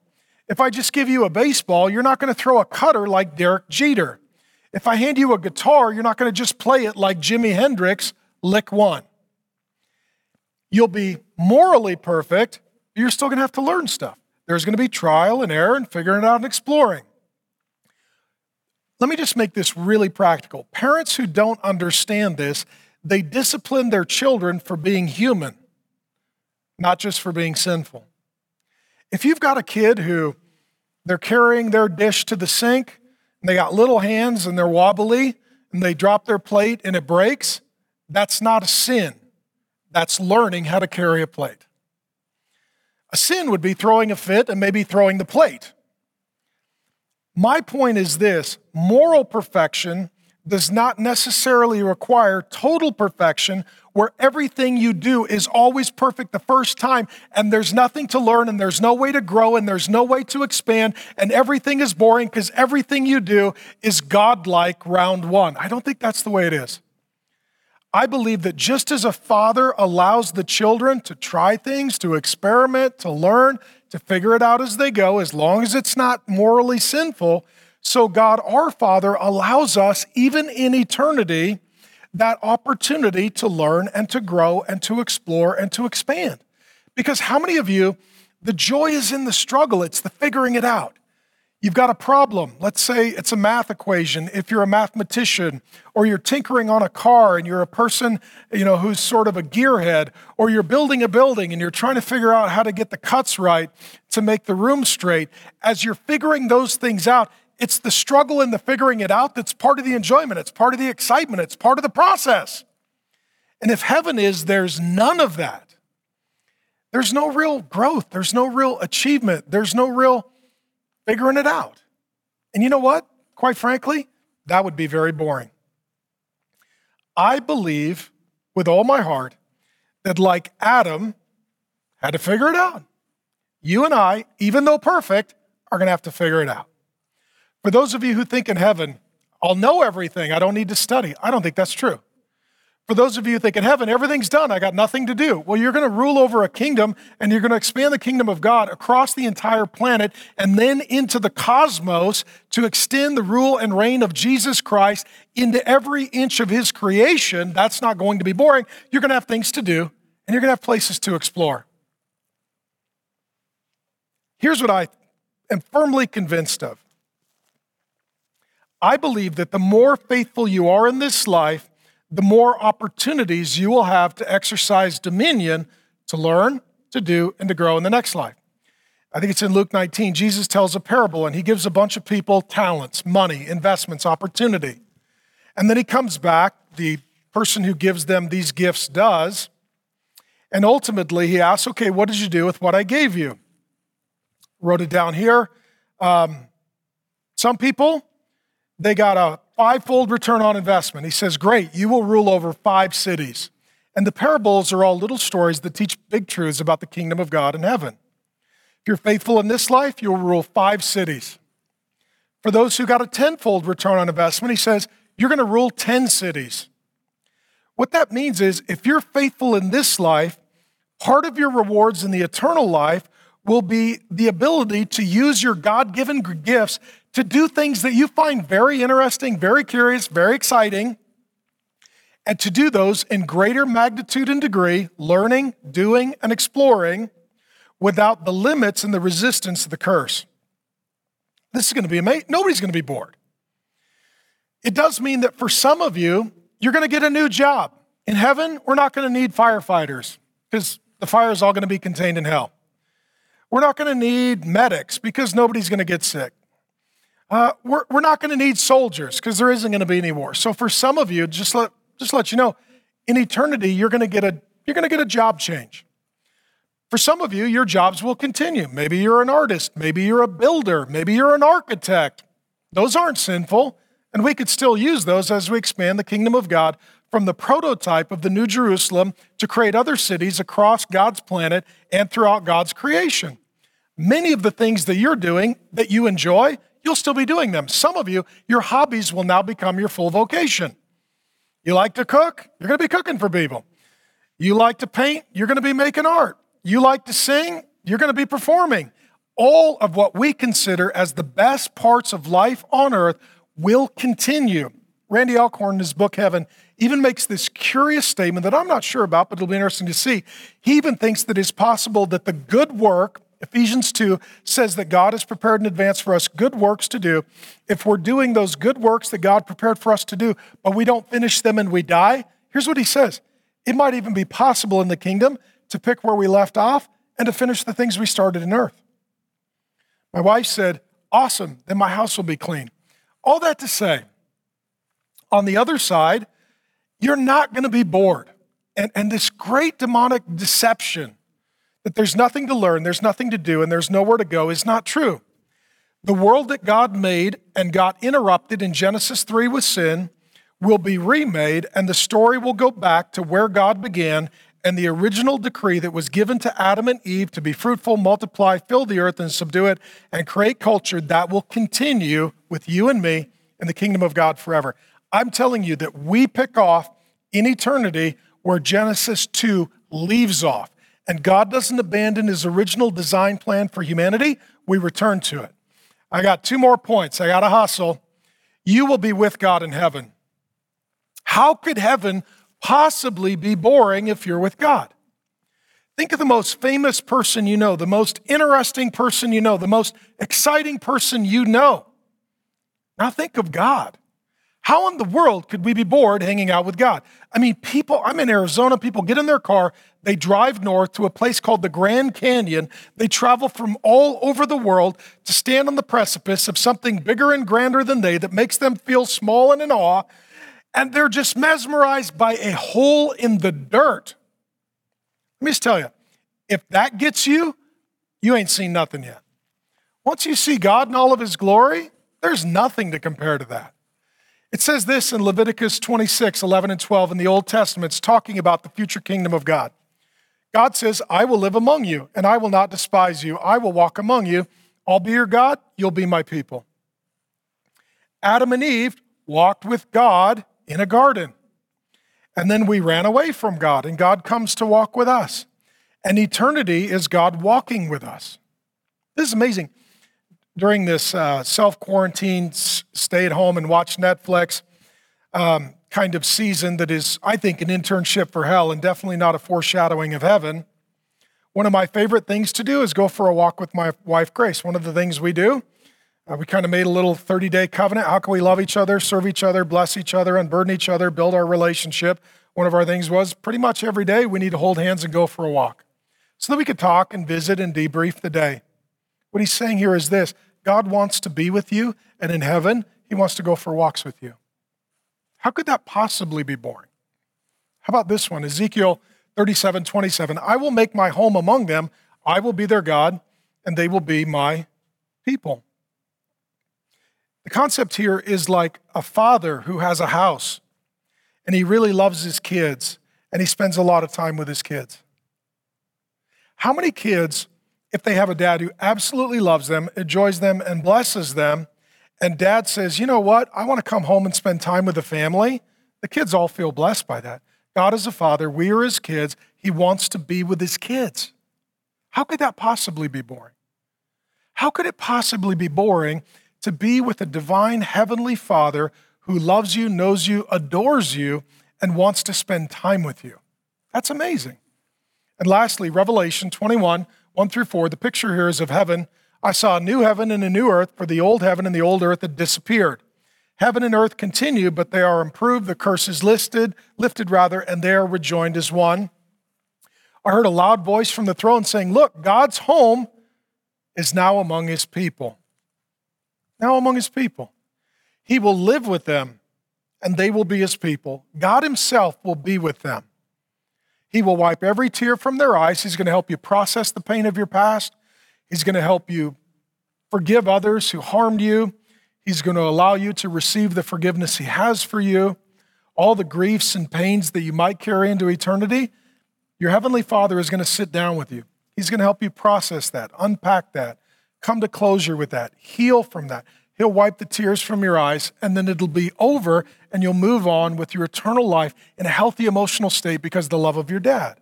If I just give you a baseball, you're not going to throw a cutter like Derek Jeter. If I hand you a guitar, you're not going to just play it like Jimi Hendrix, lick one. You'll be morally perfect, but you're still going to have to learn stuff. There's going to be trial and error and figuring it out and exploring. Let me just make this really practical. Parents who don't understand this, they discipline their children for being human, not just for being sinful. If you've got a kid who they're carrying their dish to the sink and they got little hands and they're wobbly and they drop their plate and it breaks, that's not a sin. That's learning how to carry a plate. A sin would be throwing a fit and maybe throwing the plate. My point is this moral perfection does not necessarily require total perfection where everything you do is always perfect the first time and there's nothing to learn and there's no way to grow and there's no way to expand and everything is boring because everything you do is godlike round one. I don't think that's the way it is. I believe that just as a father allows the children to try things, to experiment, to learn, to figure it out as they go, as long as it's not morally sinful, so God our Father allows us, even in eternity, that opportunity to learn and to grow and to explore and to expand. Because how many of you, the joy is in the struggle, it's the figuring it out. You've got a problem. Let's say it's a math equation. If you're a mathematician or you're tinkering on a car and you're a person, you know, who's sort of a gearhead or you're building a building and you're trying to figure out how to get the cuts right to make the room straight, as you're figuring those things out, it's the struggle and the figuring it out that's part of the enjoyment. It's part of the excitement. It's part of the process. And if heaven is, there's none of that. There's no real growth. There's no real achievement. There's no real figuring it out. And you know what? Quite frankly, that would be very boring. I believe with all my heart that, like Adam, had to figure it out. You and I, even though perfect, are going to have to figure it out. For those of you who think in heaven, I'll know everything, I don't need to study, I don't think that's true. For those of you who think in heaven, everything's done, I got nothing to do. Well, you're going to rule over a kingdom and you're going to expand the kingdom of God across the entire planet and then into the cosmos to extend the rule and reign of Jesus Christ into every inch of his creation. That's not going to be boring. You're going to have things to do and you're going to have places to explore. Here's what I am firmly convinced of I believe that the more faithful you are in this life, the more opportunities you will have to exercise dominion to learn, to do, and to grow in the next life. I think it's in Luke 19. Jesus tells a parable and he gives a bunch of people talents, money, investments, opportunity. And then he comes back, the person who gives them these gifts does, and ultimately he asks, Okay, what did you do with what I gave you? Wrote it down here. Um, some people, they got a fivefold return on investment. He says, Great, you will rule over five cities. And the parables are all little stories that teach big truths about the kingdom of God in heaven. If you're faithful in this life, you'll rule five cities. For those who got a tenfold return on investment, he says, You're going to rule 10 cities. What that means is if you're faithful in this life, part of your rewards in the eternal life will be the ability to use your God given gifts to do things that you find very interesting, very curious, very exciting, and to do those in greater magnitude and degree, learning, doing, and exploring without the limits and the resistance of the curse. This is going to be amazing. Nobody's going to be bored. It does mean that for some of you, you're going to get a new job. In heaven, we're not going to need firefighters because the fire is all going to be contained in hell. We're not going to need medics because nobody's going to get sick. Uh, we're, we're not going to need soldiers because there isn't going to be any war. So for some of you, just let, just let you know, in eternity, you're going to get a, you're going to get a job change. For some of you, your jobs will continue. Maybe you're an artist, maybe you're a builder, maybe you're an architect. Those aren't sinful, and we could still use those as we expand the kingdom of God from the prototype of the New Jerusalem to create other cities across God's planet and throughout God's creation. Many of the things that you're doing that you enjoy, you'll still be doing them. Some of you, your hobbies will now become your full vocation. You like to cook? You're going to be cooking for people. You like to paint? You're going to be making art. You like to sing? You're going to be performing. All of what we consider as the best parts of life on earth will continue. Randy Alcorn, in his book Heaven, even makes this curious statement that I'm not sure about, but it'll be interesting to see. He even thinks that it's possible that the good work Ephesians 2 says that God has prepared in advance for us good works to do. If we're doing those good works that God prepared for us to do, but we don't finish them and we die, here's what he says it might even be possible in the kingdom to pick where we left off and to finish the things we started in earth. My wife said, Awesome, then my house will be clean. All that to say, on the other side, you're not going to be bored. And, and this great demonic deception that there's nothing to learn, there's nothing to do, and there's nowhere to go is not true. The world that God made and got interrupted in Genesis 3 with sin will be remade, and the story will go back to where God began and the original decree that was given to Adam and Eve to be fruitful, multiply, fill the earth, and subdue it, and create culture that will continue with you and me in the kingdom of God forever. I'm telling you that we pick off in eternity where Genesis 2 leaves off and God doesn't abandon his original design plan for humanity, we return to it. I got two more points. I got to hustle. You will be with God in heaven. How could heaven possibly be boring if you're with God? Think of the most famous person you know, the most interesting person you know, the most exciting person you know. Now think of God. How in the world could we be bored hanging out with God? I mean, people, I'm in Arizona, people get in their car, they drive north to a place called the Grand Canyon. They travel from all over the world to stand on the precipice of something bigger and grander than they that makes them feel small and in awe. And they're just mesmerized by a hole in the dirt. Let me just tell you, if that gets you, you ain't seen nothing yet. Once you see God in all of his glory, There's nothing to compare to that. It says this in Leviticus 26, 11 and 12 in the Old Testament. It's talking about the future kingdom of God. God says, I will live among you, and I will not despise you. I will walk among you. I'll be your God, you'll be my people. Adam and Eve walked with God in a garden. And then we ran away from God, and God comes to walk with us. And eternity is God walking with us. This is amazing. During this uh, self quarantine, stay at home and watch Netflix um, kind of season that is, I think, an internship for hell and definitely not a foreshadowing of heaven, one of my favorite things to do is go for a walk with my wife, Grace. One of the things we do, uh, we kind of made a little 30 day covenant. How can we love each other, serve each other, bless each other, unburden each other, build our relationship? One of our things was pretty much every day we need to hold hands and go for a walk so that we could talk and visit and debrief the day. What he's saying here is this God wants to be with you, and in heaven, he wants to go for walks with you. How could that possibly be boring? How about this one? Ezekiel 37 27. I will make my home among them, I will be their God, and they will be my people. The concept here is like a father who has a house and he really loves his kids and he spends a lot of time with his kids. How many kids, if they have a dad who absolutely loves them, enjoys them, and blesses them, and dad says, you know what, I want to come home and spend time with the family, the kids all feel blessed by that. God is a father, we are his kids, he wants to be with his kids. How could that possibly be boring? How could it possibly be boring to be with a divine heavenly father who loves you, knows you, adores you, and wants to spend time with you? That's amazing. And lastly, Revelation 21, 1 through 4, the picture here is of heaven. I saw a new heaven and a new earth, for the old heaven and the old earth had disappeared. Heaven and earth continue, but they are improved. The curse is listed, lifted rather, and they are rejoined as one. I heard a loud voice from the throne saying, Look, God's home is now among his people. Now among his people. He will live with them, and they will be his people. God himself will be with them. He will wipe every tear from their eyes. He's going to help you process the pain of your past. He's going to help you forgive others who harmed you. He's going to allow you to receive the forgiveness He has for you. All the griefs and pains that you might carry into eternity, your Heavenly Father is going to sit down with you. He's going to help you process that, unpack that, come to closure with that, heal from that. He'll wipe the tears from your eyes, and then it'll be over, and you'll move on with your eternal life in a healthy emotional state because of the love of your dad.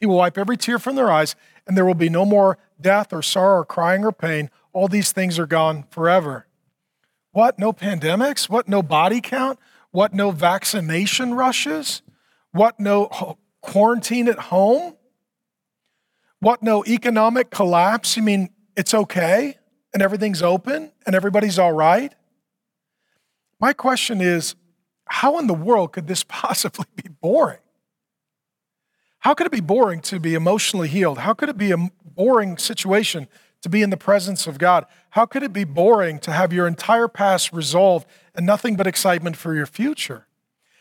He will wipe every tear from their eyes, and there will be no more death or sorrow or crying or pain. All these things are gone forever. What? No pandemics? What? No body count? What? No vaccination rushes? What? No quarantine at home? What? No economic collapse? You mean it's okay? And everything's open and everybody's all right? My question is how in the world could this <laughs> possibly be boring? How could it be boring to be emotionally healed? How could it be a boring situation to be in the presence of God? How could it be boring to have your entire past resolved and nothing but excitement for your future?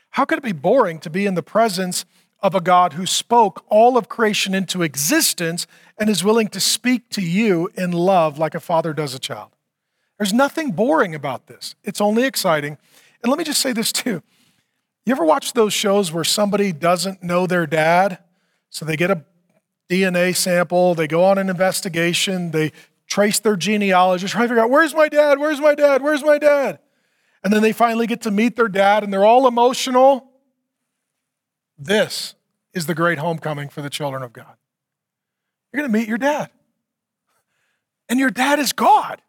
How could it be boring to be in the presence of a God who spoke all of creation into existence and is willing to speak to you in love like a father does a child. There's nothing boring about this. It's only exciting. And let me just say this too. You ever watch those shows where somebody doesn't know their dad? So they get a DNA sample, they go on an investigation, they trace their genealogy, try to figure out where's my dad? Where's my dad? Where's my dad? And then they finally get to meet their dad and they're all emotional. This is the great homecoming for the children of God. You're going to meet your dad. And your dad is God.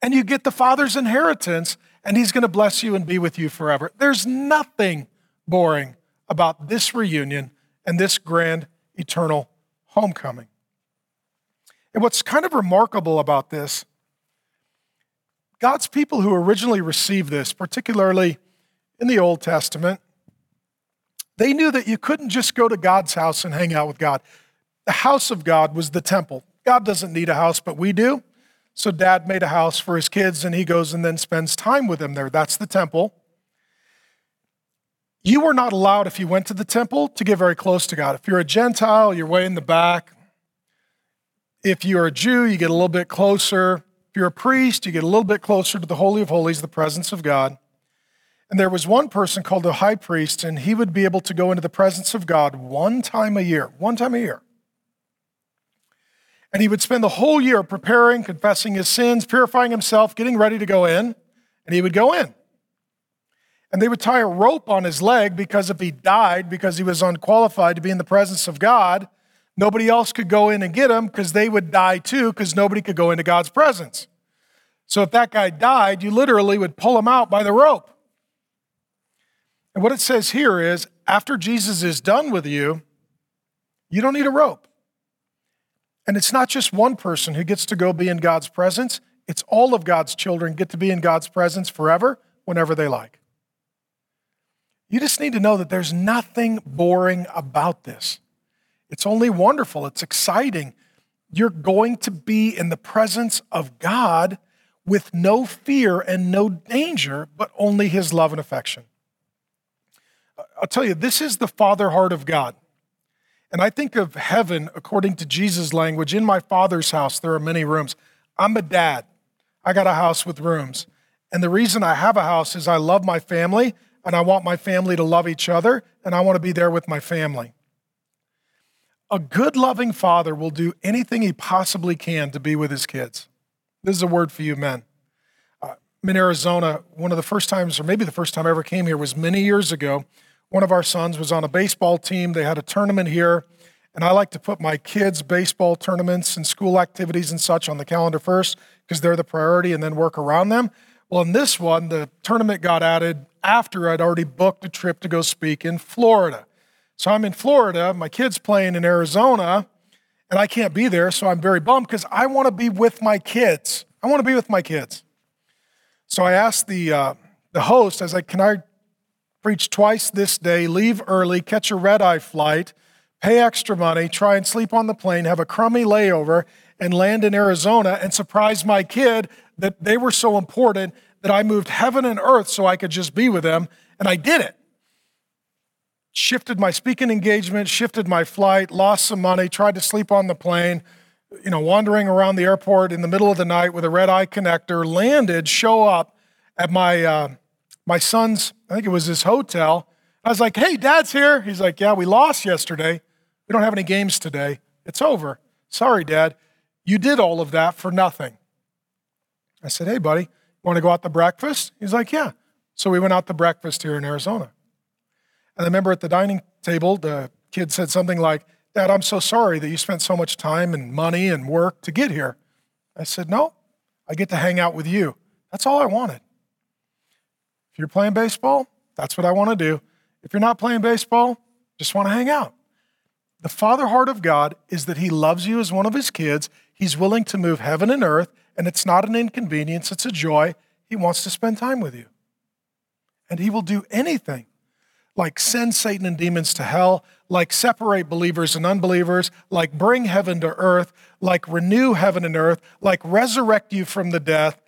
And you get the Father's inheritance, and He's going to bless you and be with you forever. There's nothing boring about this reunion and this grand eternal homecoming. And what's kind of remarkable about this, God's people who originally received this, particularly in the Old Testament, they knew that you couldn't just go to God's house and hang out with God. The house of God was the temple. God doesn't need a house, but we do. So dad made a house for his kids and he goes and then spends time with them there. That's the temple. You were not allowed, if you went to the temple, to get very close to God. If you're a Gentile, you're way in the back. If you're a Jew, you get a little bit closer. if you're a priest, you get a little bit closer to the Holy of Holies, the presence of God. And there was one person called the high priest, and he would be able to go into the presence of God one time a year, one time a year. And he would spend the whole year preparing, confessing his sins, purifying himself, getting ready to go in, and he would go in. And they would tie a rope on his leg because if he died, because he was unqualified to be in the presence of God, nobody else could go in and get him because they would die too, because nobody could go into God's presence. So if that guy died, you literally would pull him out by the rope. And what it says here is after Jesus is done with you, you don't need a rope. And it's not just one person who gets to go be in God's presence, it's all of God's children get to be in God's presence forever, whenever they like. You just need to know that there's nothing boring about this. It's only wonderful, it's exciting. You're going to be in the presence of God with no fear and no danger, but only His love and affection. I'll tell you, this is the father heart of God. And I think of heaven according to Jesus' language. In my father's house, there are many rooms. I'm a dad. I got a house with rooms. And the reason I have a house is I love my family and I want my family to love each other and I want to be there with my family. A good, loving father will do anything he possibly can to be with his kids. This is a word for you, men. Uh, I'm in Arizona. One of the first times, or maybe the first time I ever came here, was many years ago. One of our sons was on a baseball team. They had a tournament here. And I like to put my kids' baseball tournaments and school activities and such on the calendar first because they're the priority and then work around them. Well, in this one, the tournament got added after I'd already booked a trip to go speak in Florida. So I'm in Florida, my kid's playing in Arizona, and I can't be there. So I'm very bummed because I want to be with my kids. I want to be with my kids. So I asked the, uh, the host, I was like, can I preach twice this day, leave early, catch a red eye flight, pay extra money, try and sleep on the plane, have a crummy layover, and land in Arizona and surprise my kid that they were so important that I moved heaven and earth so I could just be with them. And I did it. Shifted my speaking engagement, shifted my flight, lost some money, tried to sleep on the plane, you know, wandering around the airport in the middle of the night with a red eye connector, landed, show up at my uh, my son's, I think it was his hotel. I was like, hey, dad's here. He's like, yeah, we lost yesterday. We don't have any games today. It's over. Sorry, dad. You did all of that for nothing. I said, hey, buddy, want to go out to breakfast? He's like, yeah. So we went out to breakfast here in Arizona. And I remember at the dining table, the kid said something like, Dad, I'm so sorry that you spent so much time and money and work to get here. I said, No, I get to hang out with you. That's all I wanted you're playing baseball, that's what I want to do. If you're not playing baseball, just want to hang out. The father heart of God is that he loves you as one of his kids. He's willing to move heaven and earth, and it's not an inconvenience, it's a joy. He wants to spend time with you. And he will do anything like send Satan and demons to hell, like separate believers and unbelievers, like bring heaven to earth, like renew heaven and earth, like resurrect you from the death,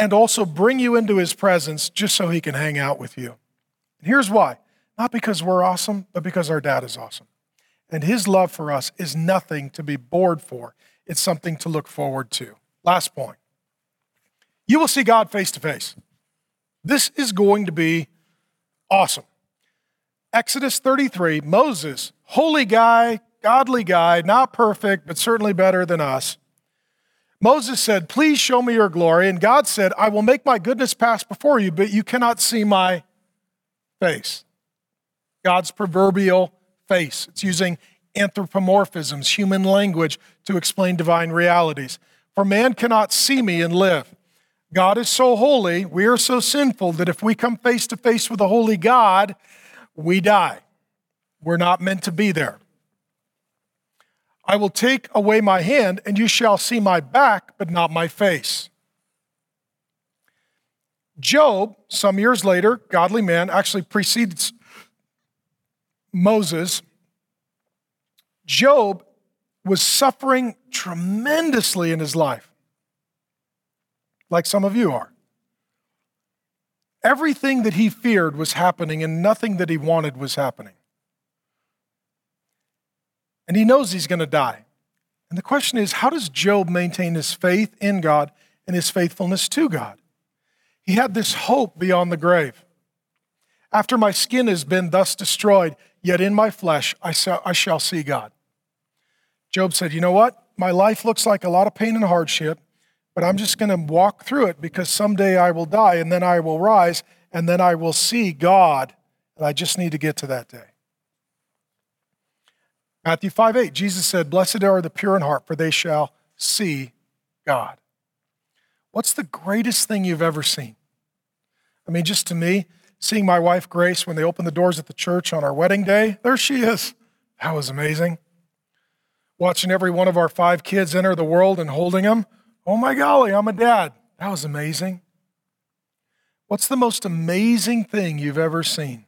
and also bring you into his presence just so he can hang out with you. And here's why not because we're awesome, but because our dad is awesome. And his love for us is nothing to be bored for, it's something to look forward to. Last point you will see God face to face. This is going to be awesome. Exodus 33, Moses, holy guy, godly guy, not perfect, but certainly better than us, Moses said, Please show me your glory. And God said, I will make my goodness pass before you, but you cannot see my face. God's proverbial face. It's using anthropomorphisms, human language, to explain divine realities. For man cannot see me and live. God is so holy, we are so sinful that if we come face to face with a holy God, we die. We're not meant to be there. I will take away my hand, and you shall see my back, but not my face. Job, some years later, godly man, actually precedes Moses. Job was suffering tremendously in his life, like some of you are. Everything that he feared was happening, and nothing that he wanted was happening and he knows he's going to die. And the question is how does Job maintain his faith in God and his faithfulness to God. He had this hope beyond the grave. After my skin has been thus destroyed, yet in my flesh I, shall see God. Job said, You know what? My life looks like a lot of pain and hardship, but I'm just going to walk through it because someday I will die and then I will rise and then I will see God. And I just need to get to that day. Matthew 5 8, Jesus said, Blessed are the pure in heart, for they shall see God. What's the greatest thing you've ever seen? I mean, just to me, seeing my wife Grace when they opened the doors at the church on our wedding day, there she is. That was amazing. Watching every one of our five kids enter the world and holding them. Oh my golly, I'm a dad. That was amazing. What's the most amazing thing you've ever seen?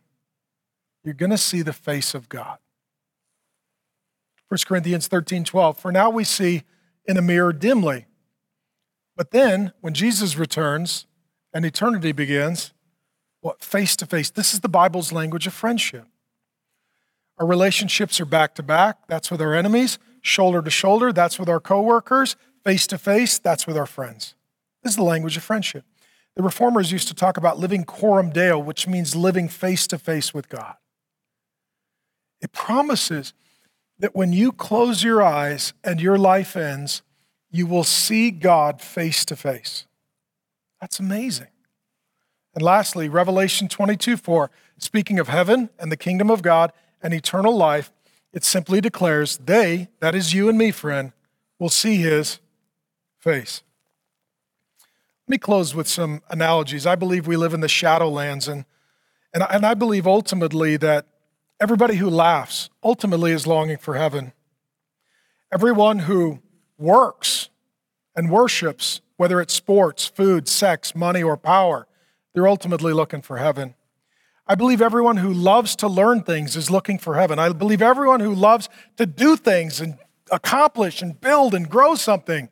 You're going to see the face of God. 1 Corinthians 13 12. For now we see in a mirror dimly. But then, when Jesus returns and eternity begins, what? Face to face. This is the Bible's language of friendship. Our relationships are back to back. That's with our enemies. Shoulder to shoulder. That's with our coworkers. Face to face. That's with our friends. This is the language of friendship. The reformers used to talk about living coram deo, which means living face to face with God. It promises that when you close your eyes and your life ends, you will see God face to face. That's amazing. And lastly, Revelation 22 4, speaking of heaven and the kingdom of God and eternal life, it simply declares they, that is you and me, friend, will see his face. Let me close with some analogies. I believe we live in the shadowlands, and, and, and I believe ultimately that Everybody who laughs ultimately is longing for heaven. Everyone who works and worships, whether it's sports, food, sex, money, or power, they're ultimately looking for heaven. I believe everyone who loves to learn things is looking for heaven. I believe everyone who loves to do things and accomplish and build and grow something,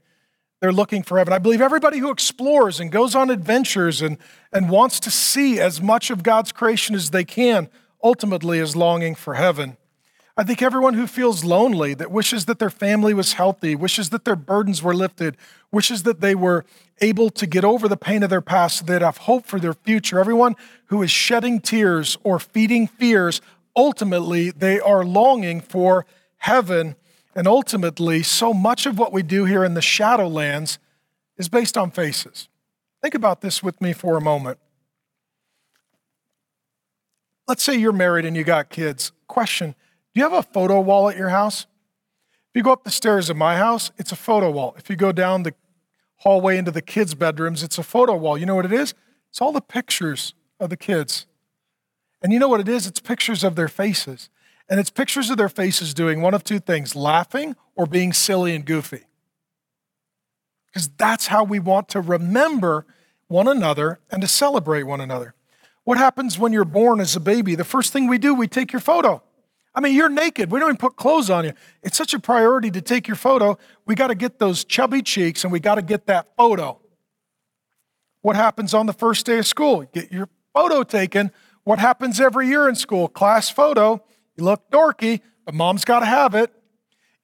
they're looking for heaven. I believe everybody who explores and goes on adventures and, and wants to see as much of God's creation as they can ultimately is longing for heaven. I think everyone who feels lonely, that wishes that their family was healthy, wishes that their burdens were lifted, wishes that they were able to get over the pain of their past so have hope for their future, everyone who is shedding tears or feeding fears, ultimately they are longing for heaven. And ultimately, so much of what we do here in the Shadowlands is based on faces. Think about this with me for a moment. Let's say you're married and you got kids. Question Do you have a photo wall at your house? If you go up the stairs of my house, it's a photo wall. If you go down the hallway into the kids' bedrooms, it's a photo wall. You know what it is? It's all the pictures of the kids. And you know what it is? It's pictures of their faces. And it's pictures of their faces doing one of two things laughing or being silly and goofy. Because that's how we want to remember one another and to celebrate one another. What happens when you're born as a baby? The first thing we do, we take your photo. I mean, you're naked. We don't even put clothes on you. It's such a priority to take your photo. We got to get those chubby cheeks and we got to get that photo. What happens on the first day of school? Get your photo taken. What happens every year in school? Class photo. You look dorky, but mom's got to have it.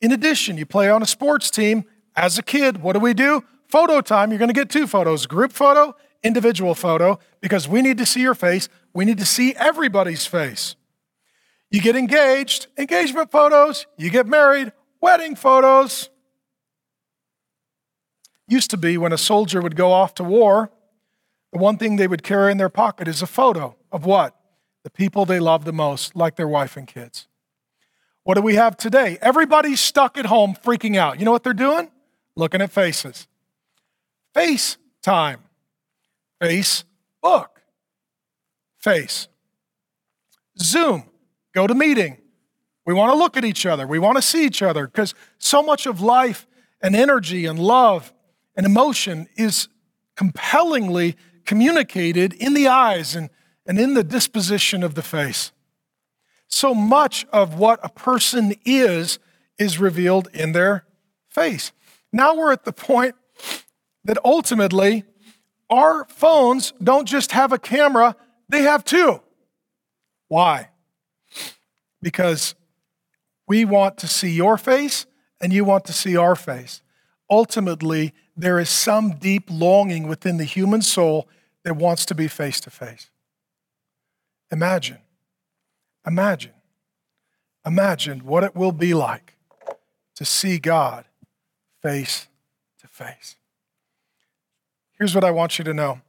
In addition, you play on a sports team. As a kid, what do we do? Photo time. You're going to get two photos group photo individual photo because we need to see your face. We need to see everybody's face. You get engaged, engagement photos. You get married, wedding photos. Used to be when a soldier would go off to war, the one thing they would carry in their pocket is a photo of what? The people they love the most, like their wife and kids. What do we have today? Everybody's stuck at home freaking out. You know what they're doing? Looking at faces. FaceTime. Facebook. Face. Zoom. GoToMeeting. We want to look at each other. We want to see each other because so much of life and energy and love and emotion is compellingly communicated in the eyes and, and in the disposition of the face. So much of what a person is is revealed in their face. Now we're at the point that ultimately our phones don't just have a camera, they have two. Why? Because we want to see your face and you want to see our face. ultimately there is some deep longing within the human soul that wants to be face to face. Imagine, imagine, imagine what it will be like to see God face to face. Here's what I want you to know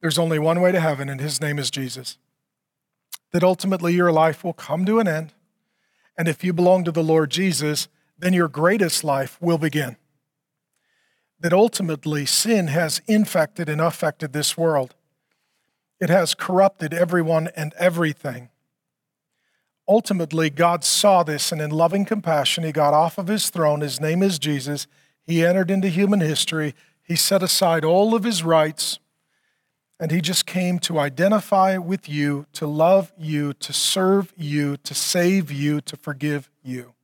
there's only one way to heaven, and his name is Jesus. That ultimately your life will come to an end. And if you belong to the Lord Jesus, then your greatest life will begin. That ultimately sin has infected and affected this world. It has corrupted everyone and everything. Ultimately, God saw this, and in loving compassion, He got off of His throne. His name is Jesus. He entered into human history. He set aside all of His rights, and He just came to identify with you, to love you, to serve you, to save you, to forgive you.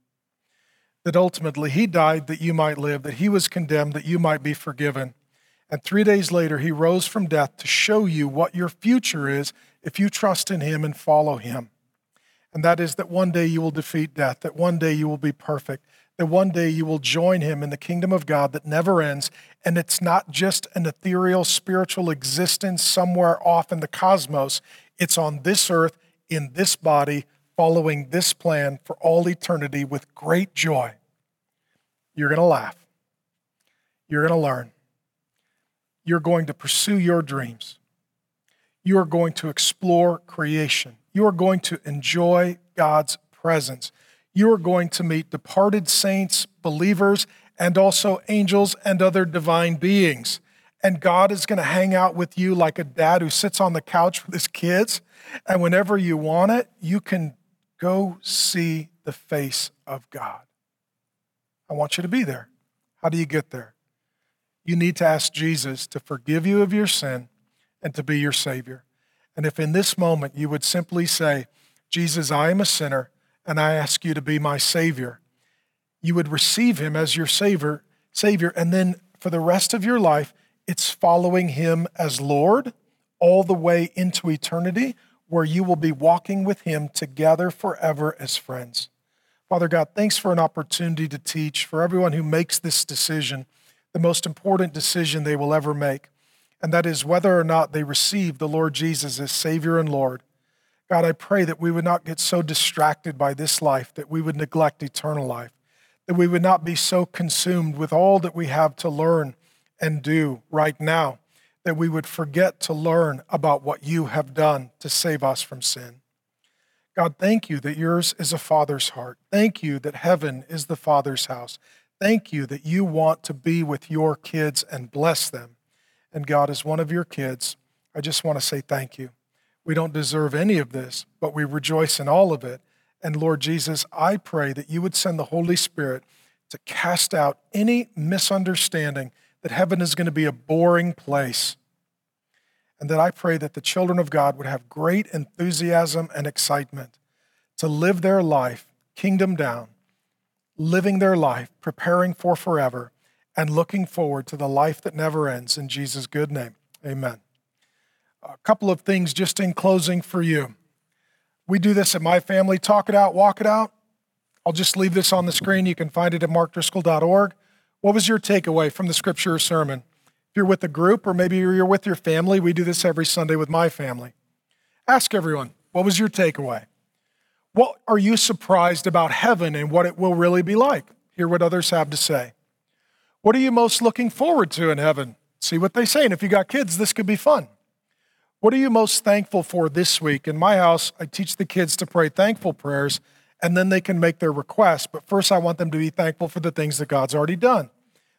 That ultimately He died that you might live, that He was condemned that you might be forgiven. And three days later, He rose from death to show you what your future is if you trust in Him and follow Him and that is that one day you will defeat death, that one day you will be perfect, that one day you will join him in the kingdom of God that never ends. And it's not just an ethereal spiritual existence somewhere off in the cosmos, it's on this earth, in this body, following this plan for all eternity with great joy. You're going to laugh. You're going to learn. You're going to pursue your dreams. You are going to explore creation you are going to enjoy God's presence. You are going to meet departed saints, believers, and also angels and other divine beings. And God is going to hang out with you like a dad who sits on the couch with his kids. And whenever you want it, you can go see the face of God. I want you to be there. How do you get there? You need to ask Jesus to forgive you of your sin and to be your Savior. And if in this moment you would simply say, Jesus, I am a sinner and I ask you to be my Savior, you would receive him as your Savior, Savior, and then for the rest of your life, it's following him as Lord all the way into eternity, where you will be walking with him together forever as friends. Father God, thanks for an opportunity to teach for everyone who makes this decision, the most important decision they will ever make and that is whether or not they receive the Lord Jesus as Savior and Lord. God, I pray that we would not get so distracted by this life that we would neglect eternal life, that we would not be so consumed with all that we have to learn and do right now, that we would forget to learn about what you have done to save us from sin. God, thank you that yours is a father's heart. Thank you that heaven is the father's house. Thank you that you want to be with your kids and bless them and God is one of your kids, I just want to say thank you. We don't deserve any of this, but we rejoice in all of it. And Lord Jesus, I pray that you would send the Holy Spirit to cast out any misunderstanding that heaven is going to be a boring place. And that I pray that the children of God would have great enthusiasm and excitement to live their life kingdom down, living their life, preparing for forever and looking forward to the life that never ends. In Jesus' good name, amen. A couple of things just in closing for you. We do this at my family talk it out, walk it out. I'll just leave this on the screen. You can find it at markdriscoll.org. What was your takeaway from the scripture or sermon? If you're with a group or maybe you're with your family, we do this every Sunday with my family. Ask everyone, what was your takeaway? What are you surprised about heaven and what it will really be like? Hear what others have to say. What are you most looking forward to in heaven? See what they say. And if you got kids, this could be fun. What are you most thankful for this week? In my house, I teach the kids to pray thankful prayers, and then they can make their requests. But first, I want them to be thankful for the things that God's already done.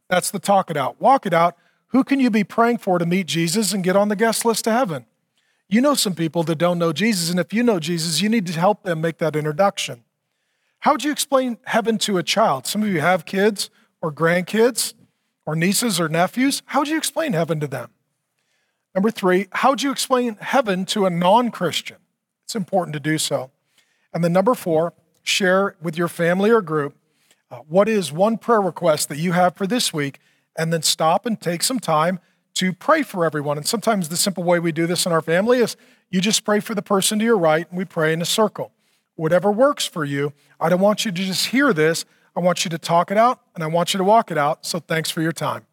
That's the talk it out. Walk it out. Who can you be praying for to meet Jesus and get on the guest list to heaven? You know some people that don't know Jesus, and if you know Jesus, you need to help them make that introduction. How would you explain heaven to a child? Some of you have kids or grandkids or nieces or nephews, how would you explain heaven to them? Number three, how would you explain heaven to a non Christian? It's important to do so. And then number four, share with your family or group uh, what is one prayer request that you have for this week, and then stop and take some time to pray for everyone. And sometimes the simple way we do this in our family is you just pray for the person to your right, and we pray in a circle. Whatever works for you, I don't want you to just hear this. I want you to talk it out and I want you to walk it out. So thanks for your time.